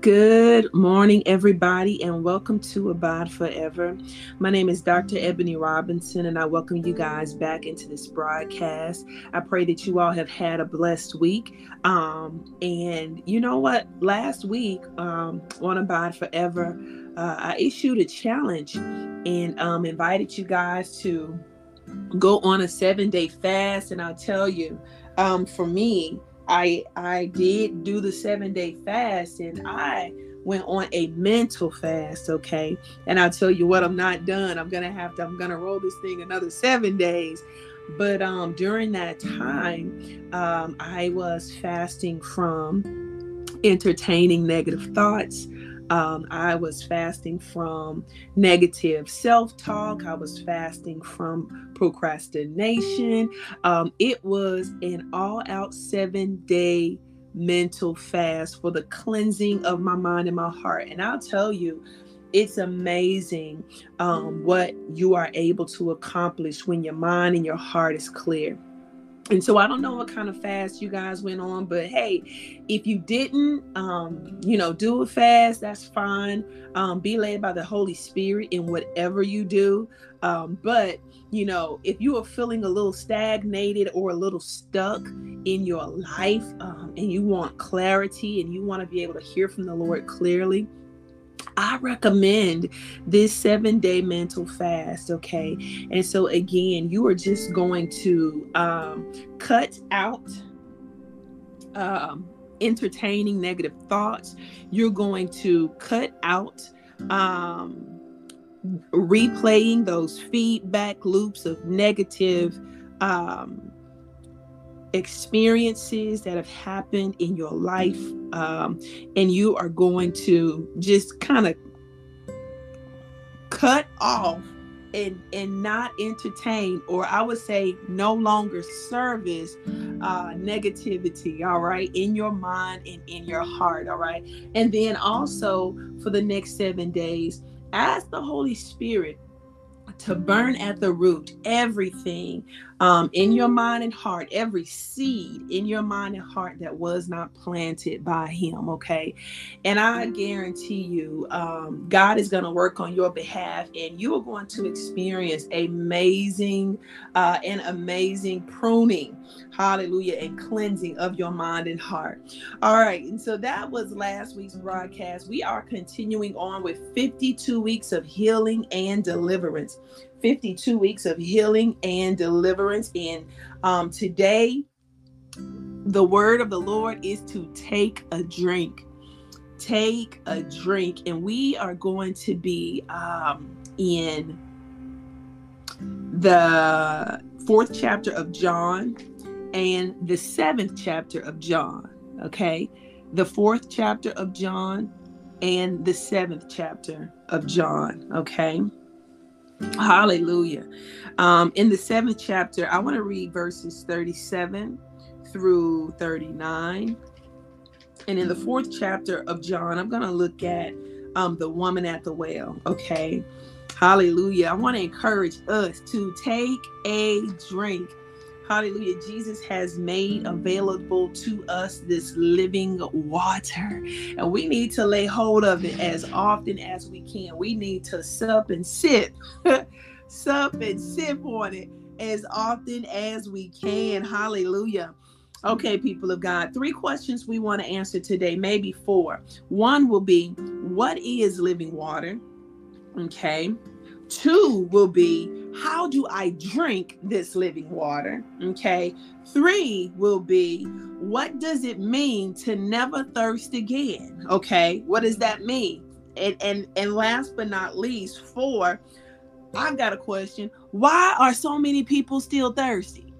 Good morning, everybody, and welcome to Abide Forever. My name is Dr. Ebony Robinson, and I welcome you guys back into this broadcast. I pray that you all have had a blessed week. Um, and you know what? Last week um, on Abide Forever, uh, I issued a challenge and um, invited you guys to go on a seven day fast. And I'll tell you, um, for me, I I did do the seven day fast and I went on a mental fast, okay? And I'll tell you what, I'm not done. I'm gonna have to, I'm gonna roll this thing another seven days. But um during that time, um, I was fasting from entertaining negative thoughts. Um, I was fasting from negative self talk. I was fasting from procrastination. Um, it was an all out seven day mental fast for the cleansing of my mind and my heart. And I'll tell you, it's amazing um, what you are able to accomplish when your mind and your heart is clear. And so I don't know what kind of fast you guys went on, but hey, if you didn't, um, you know, do a fast, that's fine. Um, be led by the Holy Spirit in whatever you do. Um, but you know, if you are feeling a little stagnated or a little stuck in your life, um, and you want clarity and you want to be able to hear from the Lord clearly, I recommend this seven day mental fast. Okay. And so, again, you are just going to um, cut out um, entertaining negative thoughts. You're going to cut out um, replaying those feedback loops of negative um, experiences that have happened in your life um, and you are going to just kind of cut off and and not entertain or i would say no longer service uh negativity all right in your mind and in your heart all right? And then also for the next seven days ask the holy spirit to burn at the root everything um, in your mind and heart, every seed in your mind and heart that was not planted by Him. Okay. And I guarantee you, um, God is going to work on your behalf and you are going to experience amazing uh, and amazing pruning. Hallelujah. And cleansing of your mind and heart. All right. And so that was last week's broadcast. We are continuing on with 52 weeks of healing and deliverance. 52 weeks of healing and deliverance. And um, today, the word of the Lord is to take a drink. Take a drink. And we are going to be um, in the fourth chapter of John and the seventh chapter of John. Okay. The fourth chapter of John and the seventh chapter of John. Okay. Hallelujah. Um, in the seventh chapter, I want to read verses 37 through 39. And in the fourth chapter of John, I'm going to look at um, the woman at the well. Okay. Hallelujah. I want to encourage us to take a drink Hallelujah. Jesus has made available to us this living water. And we need to lay hold of it as often as we can. We need to sup and sip, sup and sip on it as often as we can. Hallelujah. Okay, people of God, three questions we want to answer today, maybe four. One will be What is living water? Okay. Two will be, how do I drink this living water? Okay. Three will be, what does it mean to never thirst again? Okay. What does that mean? And and and last but not least, four, I've got a question. Why are so many people still thirsty?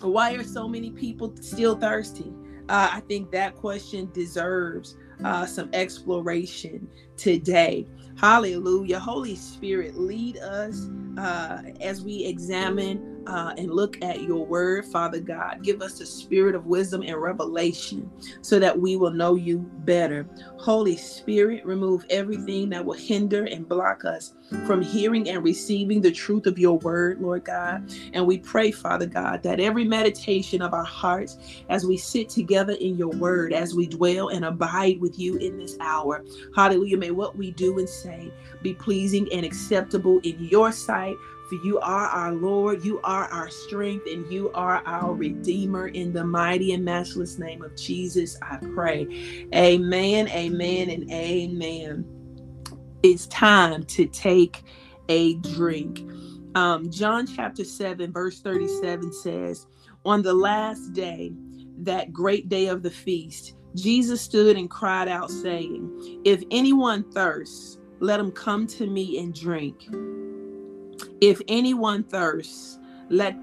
Why are so many people still thirsty? Uh, I think that question deserves uh, some exploration today. Hallelujah. Holy Spirit, lead us uh, as we examine uh, and look at your word, Father God. Give us the spirit of wisdom and revelation so that we will know you better. Holy Spirit, remove everything that will hinder and block us from hearing and receiving the truth of your word, Lord God. And we pray, Father God, that every meditation of our hearts as we sit together in your word, as we dwell and abide with you in this hour, hallelujah, may what we do and say be pleasing and acceptable in your sight. For you are our Lord, you are our strength, and you are our Redeemer. In the mighty and matchless name of Jesus, I pray. Amen, amen, and amen. It's time to take a drink. Um, John chapter 7, verse 37 says, On the last day, that great day of the feast, Jesus stood and cried out, saying, If anyone thirsts, let him come to me and drink. If anyone thirsts, let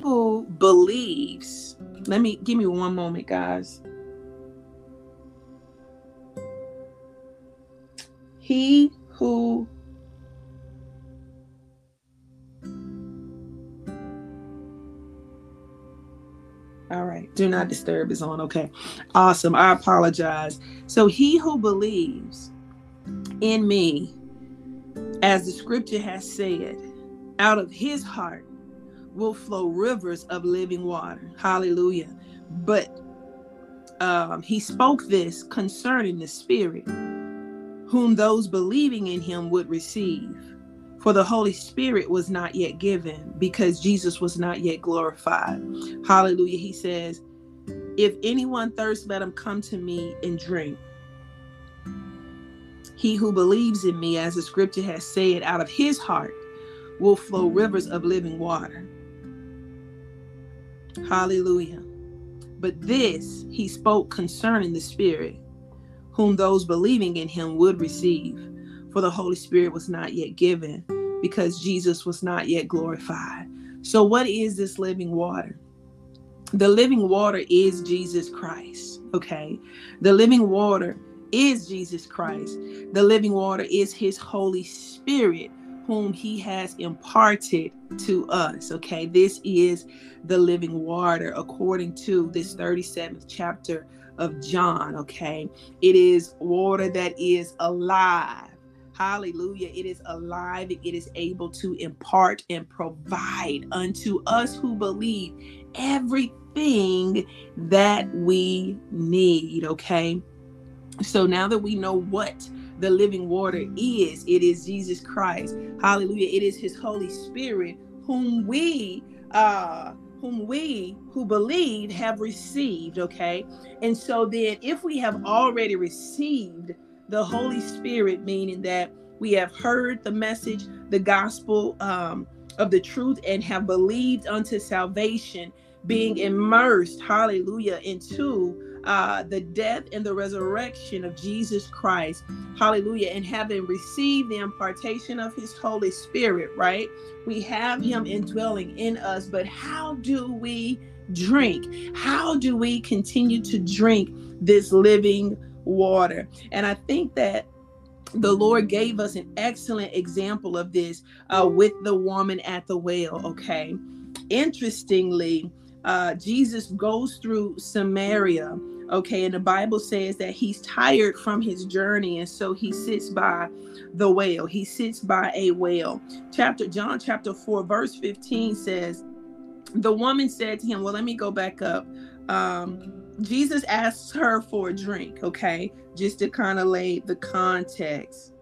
who believes. Let me give me one moment, guys. He who All right. Do not disturb is on. Okay. Awesome. I apologize. So he who believes in me, as the scripture has said, out of his heart will flow rivers of living water. Hallelujah. But um, he spoke this concerning the Spirit, whom those believing in him would receive. For the Holy Spirit was not yet given because Jesus was not yet glorified. Hallelujah. He says, If anyone thirsts, let him come to me and drink. He who believes in me, as the scripture has said, out of his heart will flow rivers of living water. Hallelujah. But this he spoke concerning the Spirit, whom those believing in him would receive for the Holy Spirit was not yet given because Jesus was not yet glorified. So, what is this living water? The living water is Jesus Christ. Okay. The living water is Jesus Christ. The living water is his Holy Spirit, whom he has imparted to us. Okay. This is the living water according to this 37th chapter of John. Okay. It is water that is alive Hallelujah. It is alive. It is able to impart and provide unto us who believe everything that we need. Okay. So now that we know what the living water is, it is Jesus Christ. Hallelujah. It is his Holy Spirit whom we uh whom we who believe have received okay and so then if we have already received the Holy Spirit, meaning that we have heard the message, the gospel um, of the truth, and have believed unto salvation, being immersed, hallelujah, into uh, the death and the resurrection of Jesus Christ, hallelujah, and having received the impartation of his Holy Spirit, right? We have him indwelling in us, but how do we drink? How do we continue to drink this living water. And I think that the Lord gave us an excellent example of this uh, with the woman at the well. Okay. Interestingly, uh, Jesus goes through Samaria. Okay. And the Bible says that he's tired from his journey. And so he sits by the well. He sits by a well. Chapter John chapter 4, verse 15 says, The woman said to him, Well, let me go back up. Um, Jesus asks her for a drink, okay, just to kind of lay the context.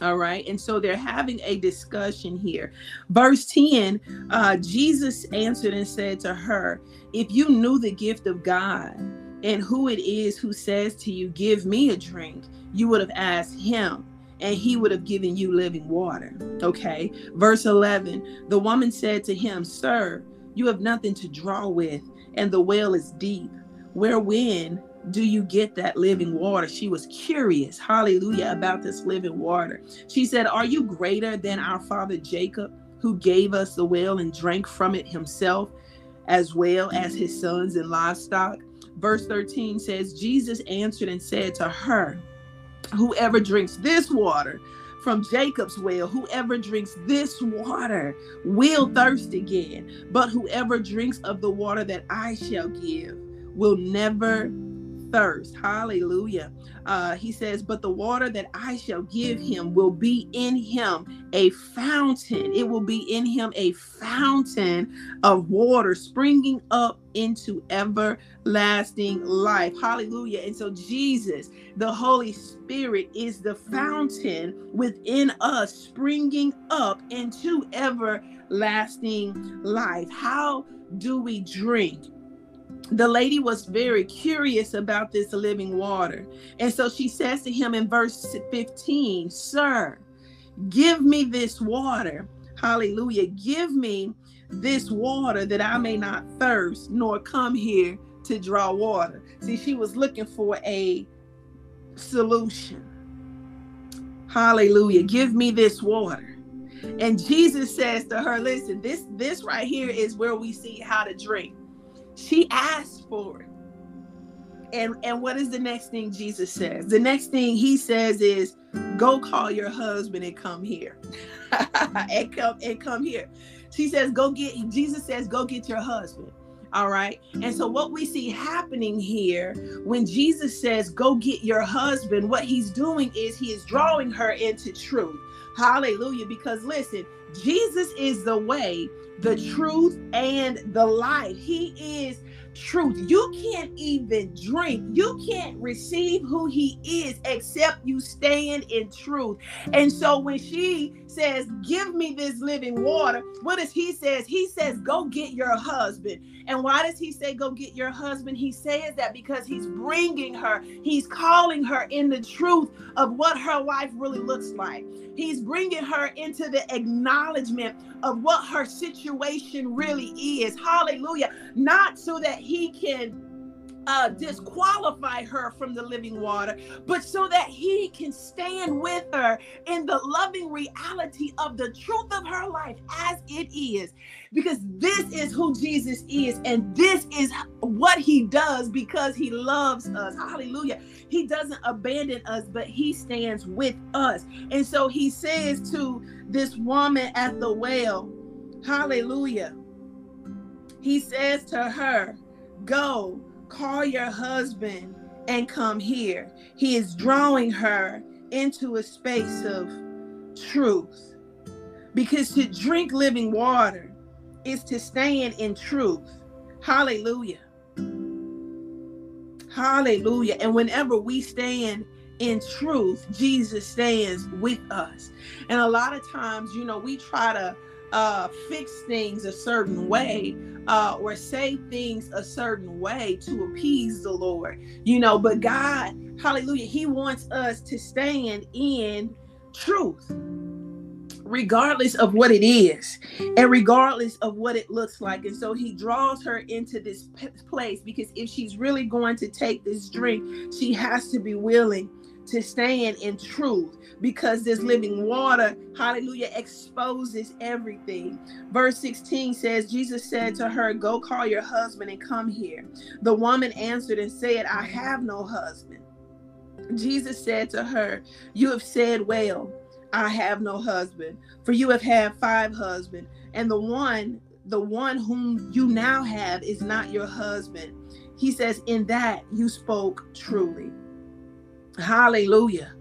All right. And so they're having a discussion here. Verse 10 uh, Jesus answered and said to her, If you knew the gift of God and who it is who says to you, Give me a drink, you would have asked him, and he would have given you living water. Okay. Verse 11 The woman said to him, Sir, you have nothing to draw with, and the well is deep where when do you get that living water? She was curious, hallelujah, about this living water. She said, Are you greater than our father Jacob, who gave us the well and drank from it himself, as well as his sons and livestock? Verse 13 says, Jesus answered and said to her, Whoever drinks this water from Jacob's well. Whoever drinks this water will thirst again, but whoever drinks of the water that I shall give will never thirst. Hallelujah. Uh, he says, But the water that I shall give him will be in him a fountain. It will be in him a fountain of water springing up into everlasting life. Hallelujah. And so, Jesus, the Holy Spirit, is the fountain within us, springing up into everlasting life. How do we drink? The lady was very curious about this living water. And so she says to him in verse 15, Sir, give me this water. Hallelujah. Give me this water that I may not thirst nor come here to draw water. See, she was looking for a solution. Hallelujah. Give me this water. And Jesus says to her, listen, this this right here is where we see how to drink. She asked for it. And and what is the next thing Jesus says? The next thing he says is go call your husband and come here. and come and come here. She says go get Jesus says go get your husband. All right. And so, what we see happening here when Jesus says, Go get your husband, what he's doing is he is drawing her into truth. Hallelujah. Because listen, Jesus is the way, the truth, and the life. He is truth. You can't even drink. You can't receive who he is except you stand in truth. And so when she says, "Give me this living water," what does he says? He says, "Go get your husband." And why does he say, "Go get your husband"? He says that because he's bringing her, he's calling her in the truth of what her life really looks like. He's bringing her into the acknowledgement of what her situation really is. Hallelujah. Not so that he can uh, disqualify her from the living water, but so that he can stand with her in the loving reality of the truth of her life as it is. Because this is who Jesus is, and this is what he does because he loves us. Hallelujah. He doesn't abandon us, but he stands with us. And so he says to this woman at the well, Hallelujah. He says to her, Go Call your husband and come here. He is drawing her into a space of truth. Because to drink living water is to stand in truth. Hallelujah. Hallelujah. And whenever we stand in truth, Jesus stands with us. And a lot of times, you know, we try to uh, fix things a certain way uh, or say things a certain way to appease the Lord, you know. But God, hallelujah, He wants us to stand in truth, regardless of what it is and regardless of what it looks like. And so He draws her into this p- place because if she's really going to take this drink, she has to be willing to stand in truth because this living water, hallelujah, exposes everything. Verse 16 says, Jesus said to her, Go call your husband and come here. The woman answered and said, I have no husband. Jesus said to her, You have said well, I have no husband, for you have had five husbands, and the one the one whom you now have is not your husband. He says, In that you spoke truly. Hallelujah.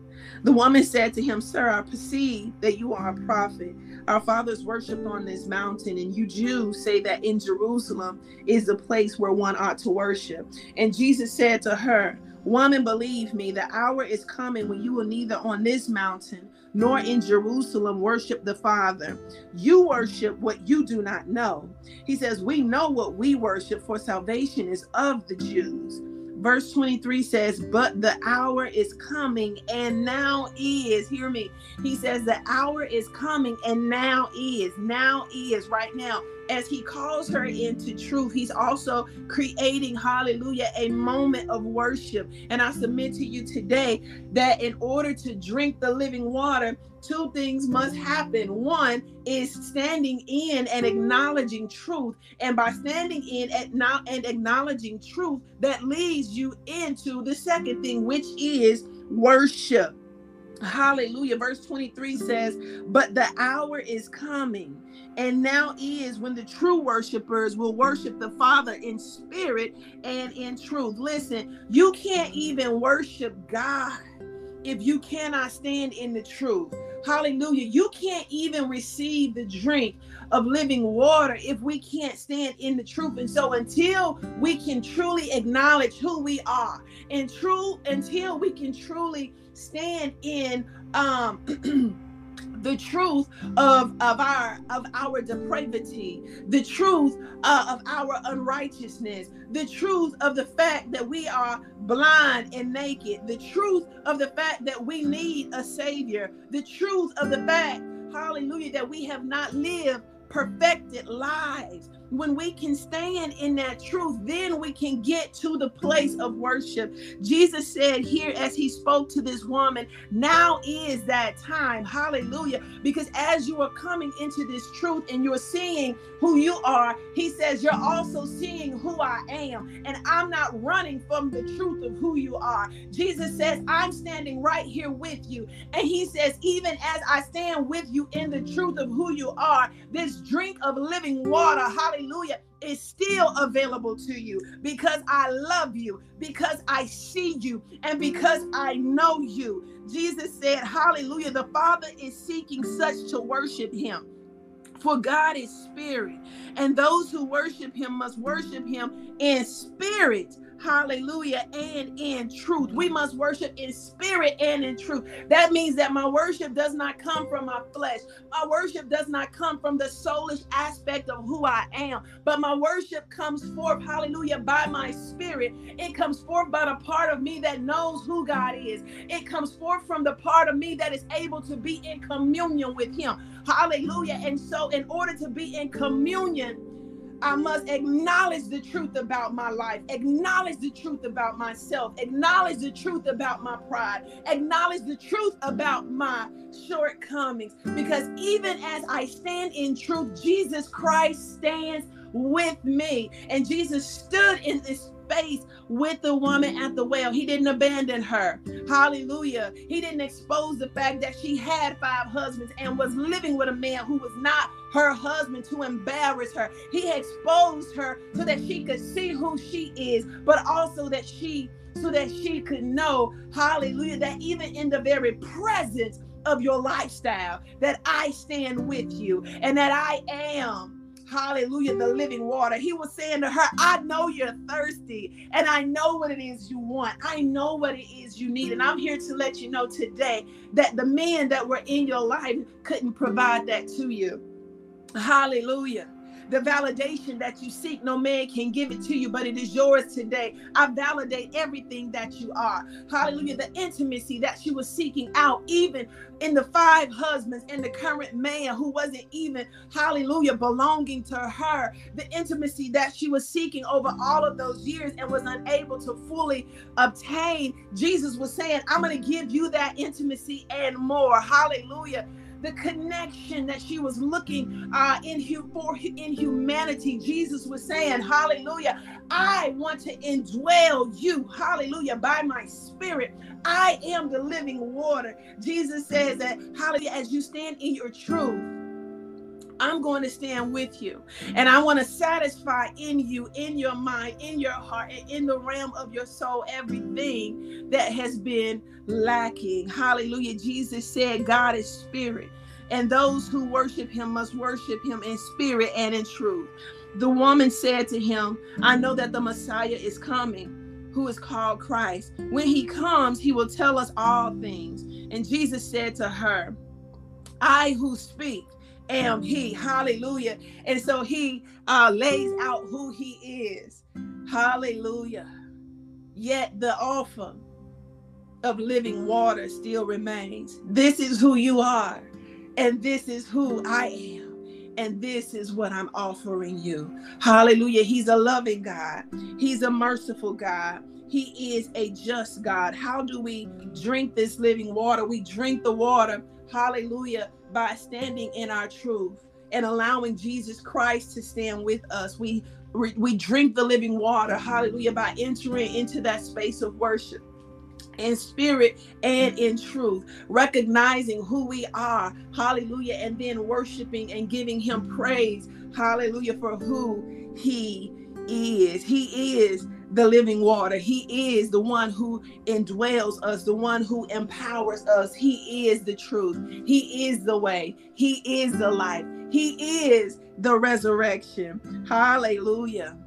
The woman said to him, Sir, I perceive that you are a prophet. Our fathers worshiped on this mountain, and you Jews say that in Jerusalem is the place where one ought to worship. And Jesus said to her, Woman, believe me, the hour is coming when you will neither on this mountain nor in Jerusalem worship the Father. You worship what you do not know. He says, We know what we worship, for salvation is of the Jews. Verse 23 says, But the hour is coming and now is. Hear me. He says, The hour is coming and now is. Now is right now. As he calls her into truth, he's also creating, hallelujah, a moment of worship. And I submit to you today that in order to drink the living water, two things must happen. One is standing in and acknowledging truth. And by standing in and acknowledging truth, that leads you into the second thing, which is worship. Hallelujah. Verse 23 says, But the hour is coming, and now is when the true worshipers will worship the Father in spirit and in truth. Listen, you can't even worship God if you cannot stand in the truth. Hallelujah. You can't even receive the drink of living water if we can't stand in the truth. And so until we can truly acknowledge who we are and true until we can truly stand in um the truth of of our of our depravity the truth uh, of our unrighteousness the truth of the fact that we are blind and naked the truth of the fact that we need a savior the truth of the fact hallelujah that we have not lived perfected lives when we can stand in that truth, then we can get to the place of worship. Jesus said here as he spoke to this woman, now is that time. Hallelujah. Because as you are coming into this truth and you're seeing who you are, he says, you're also seeing who I am. And I'm not running from the truth of who you are. Jesus says, I'm standing right here with you. And he says, even as I stand with you in the truth of who you are, this drink of living water, hallelujah hallelujah, is still available to you because I love you, because I see you, and because I know you. Jesus said, Hallelujah, the Father is seeking such to worship him. For God is spirit, and those who worship him must worship him in spirit hallelujah, and in truth. We must worship in spirit and in truth. That means that my worship does not come from my flesh. My worship does not come from the soulish aspect of who I am, but my worship comes forth, hallelujah, by my spirit. It comes forth by the part of me that knows who God is. It comes forth from the part of me that is able to be in communion with Him. Hallelujah. And so, in order to be in communion, I must acknowledge the truth about my life, acknowledge the truth about myself, acknowledge the truth about my pride, acknowledge the truth about my shortcomings. Because even as I stand in truth, Jesus Christ stands with me. And Jesus stood in this space with the woman at the well. He didn't abandon her. Hallelujah. He didn't expose the fact that she had five husbands and was living with a man who was not her husband to embarrass her. He exposed her so that she could see who she is, but also that she so that she could know, hallelujah, that even in the very presence of your lifestyle, that I stand with you and that I am hallelujah, the living water. He was saying to her, I know you're thirsty and I know what it is you want. I know what it is you need. And I'm here to let you know today that the men that were in your life couldn't provide that to you. Hallelujah the validation that you seek. No man can give it to you, but it is yours today. I validate everything that you are. Hallelujah. The intimacy that she was seeking out, even in the five husbands and the current man who wasn't even, hallelujah, belonging to her. The intimacy that she was seeking over all of those years and was unable to fully obtain. Jesus was saying, I'm going to give you that intimacy and more. Hallelujah the connection that she was looking uh, in for in humanity. Jesus was saying, "Hallelujah! I want to indwell you, Hallelujah, by my Spirit. I am the living water." Jesus says that, Hallelujah, as you stand in your truth. I'm going to stand with you. Mm-hmm. And I want to satisfy in you, in your mind, in your heart, and in the realm of your soul, everything that has been lacking. Hallelujah. Jesus said, God is spirit, and those who worship him must worship him in spirit and in truth. The woman said to him, I know that the Messiah is coming, who is called Christ. When he comes, he will tell us all things. And Jesus said to her, I who speak am he. Hallelujah. And so he uh, lays out who he is. Hallelujah. Yet the offer of living water still remains. This is who you are, and this is who I am, and this is what I'm offering you. Hallelujah. He's a loving God, He's a merciful God. He is a just God. How do we drink this living water? We drink the water, hallelujah, by standing in our truth and allowing Jesus Christ to stand with us. We we drink the living water, hallelujah, by entering into that space of worship. in spirit and in truth, recognizing who we are, hallelujah, and then worshiping and giving him praise, hallelujah, for who he is. He is the living water. He is the one who indwells us, the one who empowers us. He is the truth. He is the way. He is the life. He is the resurrection. Hallelujah.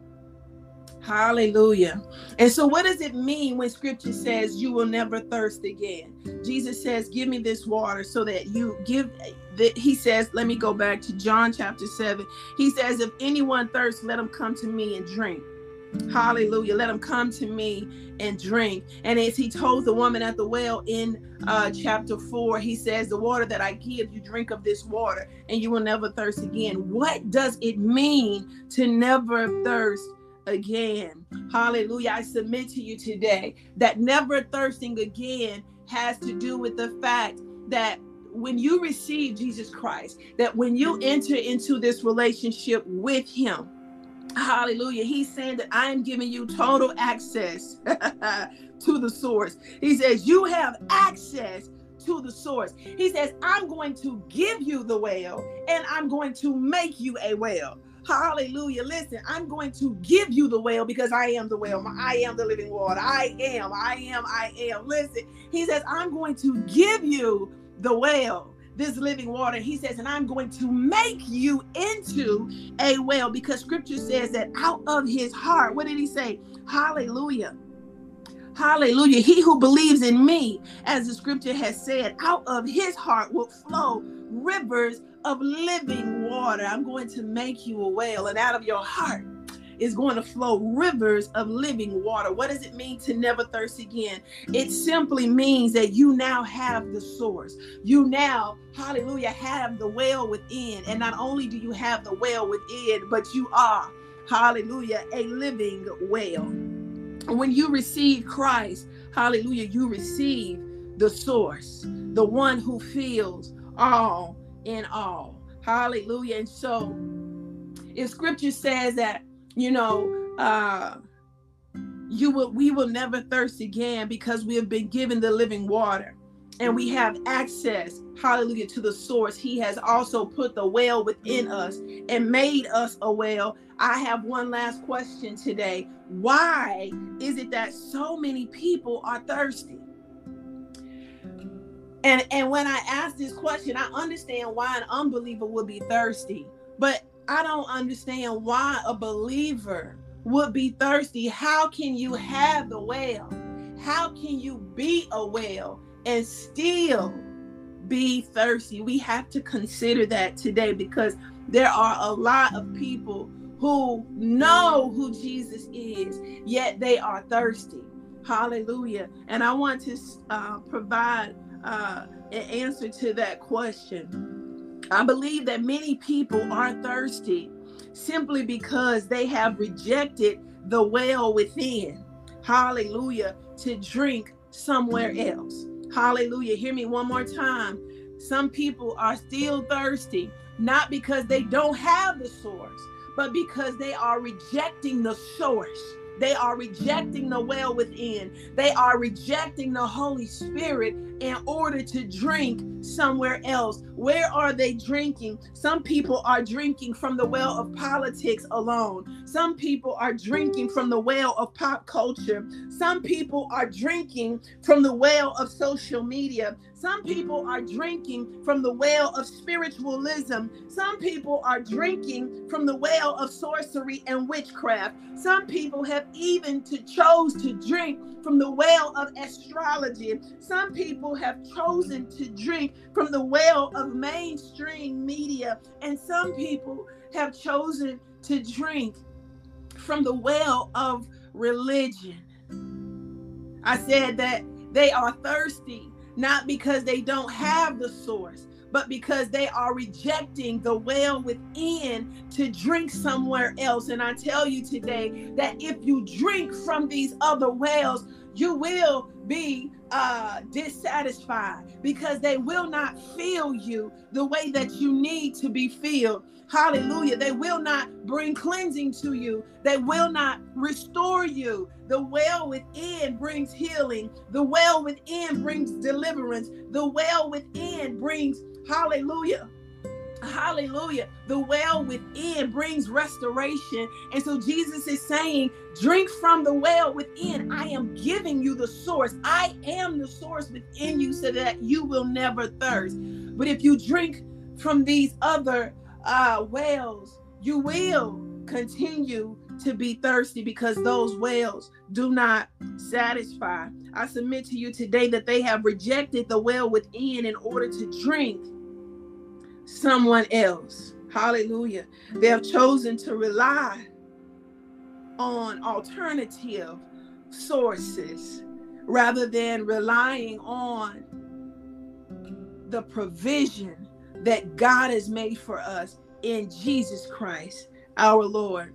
Hallelujah. And so, what does it mean when scripture says you will never thirst again? Jesus says, Give me this water so that you give. That he says, Let me go back to John chapter 7. He says, If anyone thirsts, let him come to me and drink. Hallelujah. Let him come to me and drink. And as he told the woman at the well in uh, chapter 4, he says, The water that I give you, drink of this water, and you will never thirst again. What does it mean to never thirst again. Hallelujah. I submit to you today that never thirsting again has to do with the fact that when you receive Jesus Christ, that when you enter into this relationship with Him, hallelujah, He's saying that I am giving you total access to the source. He says, You have access to the source. He says, I'm going to give you the well and I'm going to make you a well. Hallelujah. Listen, I'm going to give you the well because I am the well. I am the living water. I am, I am, I am. Listen, he says, I'm going to give you the well, this living water. He says, and I'm going to make you into a well because scripture says that out of his heart, what did he say? Hallelujah. Hallelujah. He who believes in me, as the scripture has said, out of his heart will flow rivers of living water. I'm going to make you a well, and out of your heart is going to flow rivers of living water. What does it mean to never thirst again? It simply means that you now have the source. You now, hallelujah, have the well within. And not only do you have the well within, but you are, hallelujah, a living well. When you receive Christ, hallelujah, you receive the source, the one who fills all in all. Hallelujah. And so, if scripture says that, you know, uh, you will we will never thirst again because we have been given the living water and we have access hallelujah to the source. He has also put the well within us and made us a well. I have one last question today. Why is it that so many people are thirsty? And and when I ask this question, I understand why an unbeliever would be thirsty, but I don't understand why a believer would be thirsty. How can you have the well? How can you be a well and still be thirsty? We have to consider that today because there are a lot of people who know who Jesus is, yet they are thirsty. Hallelujah. And I want to uh, provide uh, an answer to that question. I believe that many people are thirsty simply because they have rejected the well within. Hallelujah. To drink somewhere else. Hallelujah. Hear me one more time. Some people are still thirsty, not because they don't have the source, but because they are rejecting the source. They are rejecting the well within. They are rejecting the Holy Spirit in order to drink somewhere else. Where are they drinking? Some people are drinking from the well of politics alone. Some people are drinking from the well of pop culture. Some people are drinking from the well of social media. Some people are drinking from the well of spiritualism. Some people are drinking from the well of sorcery and witchcraft. Some people have even to chose to drink from the well of astrology. Some people have chosen to drink from the well of mainstream media. And some people have chosen to drink from the well of religion. I said that they are thirsty, not because they don't have the source, but because they are rejecting the well within to drink somewhere else. And I tell you today that if you drink from these other wells, you will be uh, dissatisfied because they will not feel you the way that you need to be filled. Hallelujah. They will not bring cleansing to you, they will not restore you. The well within brings healing, the well within brings deliverance, the well within brings, hallelujah Hallelujah. The well within brings restoration. And so Jesus is saying, drink from the well within. I am giving you the source. I am the source within you so that you will never thirst. But if you drink from these other uh, wells, you will continue to be thirsty because those wells do not satisfy. I submit to you today that they have rejected the well within in order to drink someone else. Hallelujah. They have chosen to rely on alternative sources rather than relying on the provision that God has made for us in Jesus Christ, our Lord.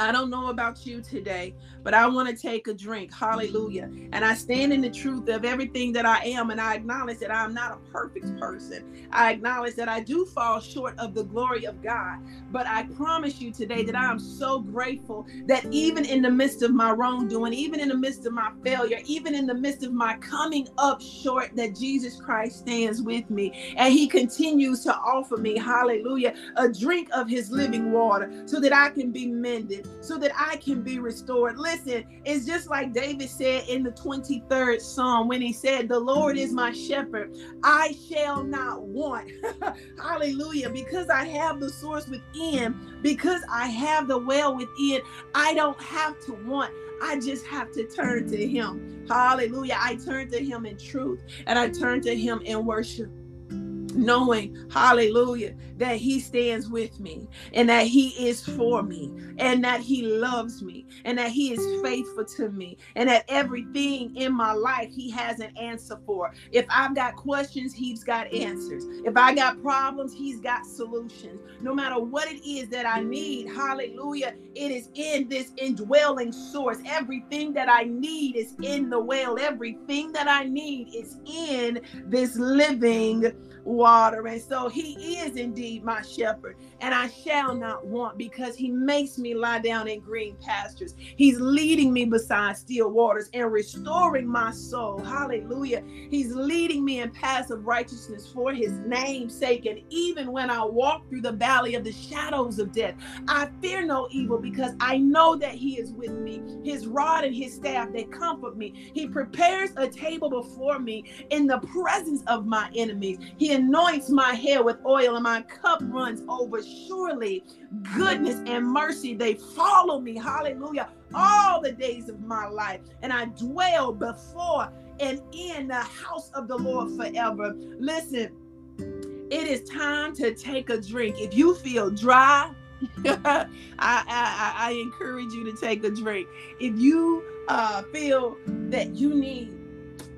I don't know about you today, but I want to take a drink. Hallelujah. And I stand in the truth of everything that I am, and I acknowledge that I'm not a perfect person. I acknowledge that I do fall short of the glory of God. But I promise you today that I am so grateful that even in the midst of my wrongdoing, even in the midst of my failure, even in the midst of my coming up short, that Jesus Christ stands with me and he continues to offer me, hallelujah, a drink of his living water so that I can be mended so that I can be restored. Listen, it's just like David said in the 23rd Psalm when he said, The Lord is my shepherd, I shall not want. Hallelujah. Because I have the source within, because I have the well within, I don't have to want. I just have to turn to him. Hallelujah. I turn to him in truth and I turn to him in worship knowing, hallelujah, that He stands with me and that He is for me and that He loves me and that He is faithful to me and that everything in my life He has an answer for. If I've got questions, He's got answers. If I got problems, He's got solutions. No matter what it is that I need, hallelujah, it is in this indwelling source. Everything that I need is in the well. Everything that I need is in this living water. And so he is indeed my shepherd, and I shall not want because he makes me lie down in green pastures. He's leading me beside still waters and restoring my soul. Hallelujah. He's leading me in paths of righteousness for his name's sake. And even when I walk through the valley of the shadows of death, I fear no evil because I know that he is with me. His rod and his staff, they comfort me. He prepares a table before me in the presence of my enemies. He anoints my head with oil and my cup runs over. Surely goodness and mercy, they follow me. Hallelujah. All the days of my life. And I dwell before and in the house of the Lord forever. Listen, it is time to take a drink. If you feel dry, I, I, I, encourage you to take a drink. If you uh, feel that you need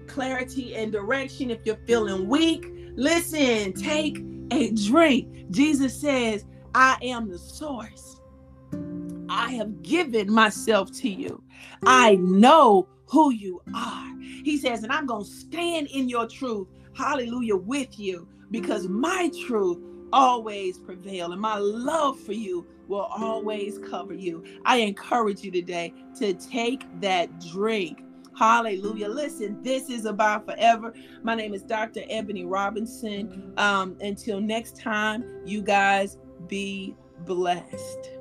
clarity and direction, if you're feeling weak, Listen, take a drink. Jesus says, I am the source. I have given myself to you. I know who you are. He says, and I'm going to stand in your truth. Hallelujah, with you because my truth always prevail and my love for you will always cover you. I encourage you today to take that drink Hallelujah. Listen, this is Abide Forever. My name is Dr. Ebony Robinson. Um, until next time, you guys be blessed.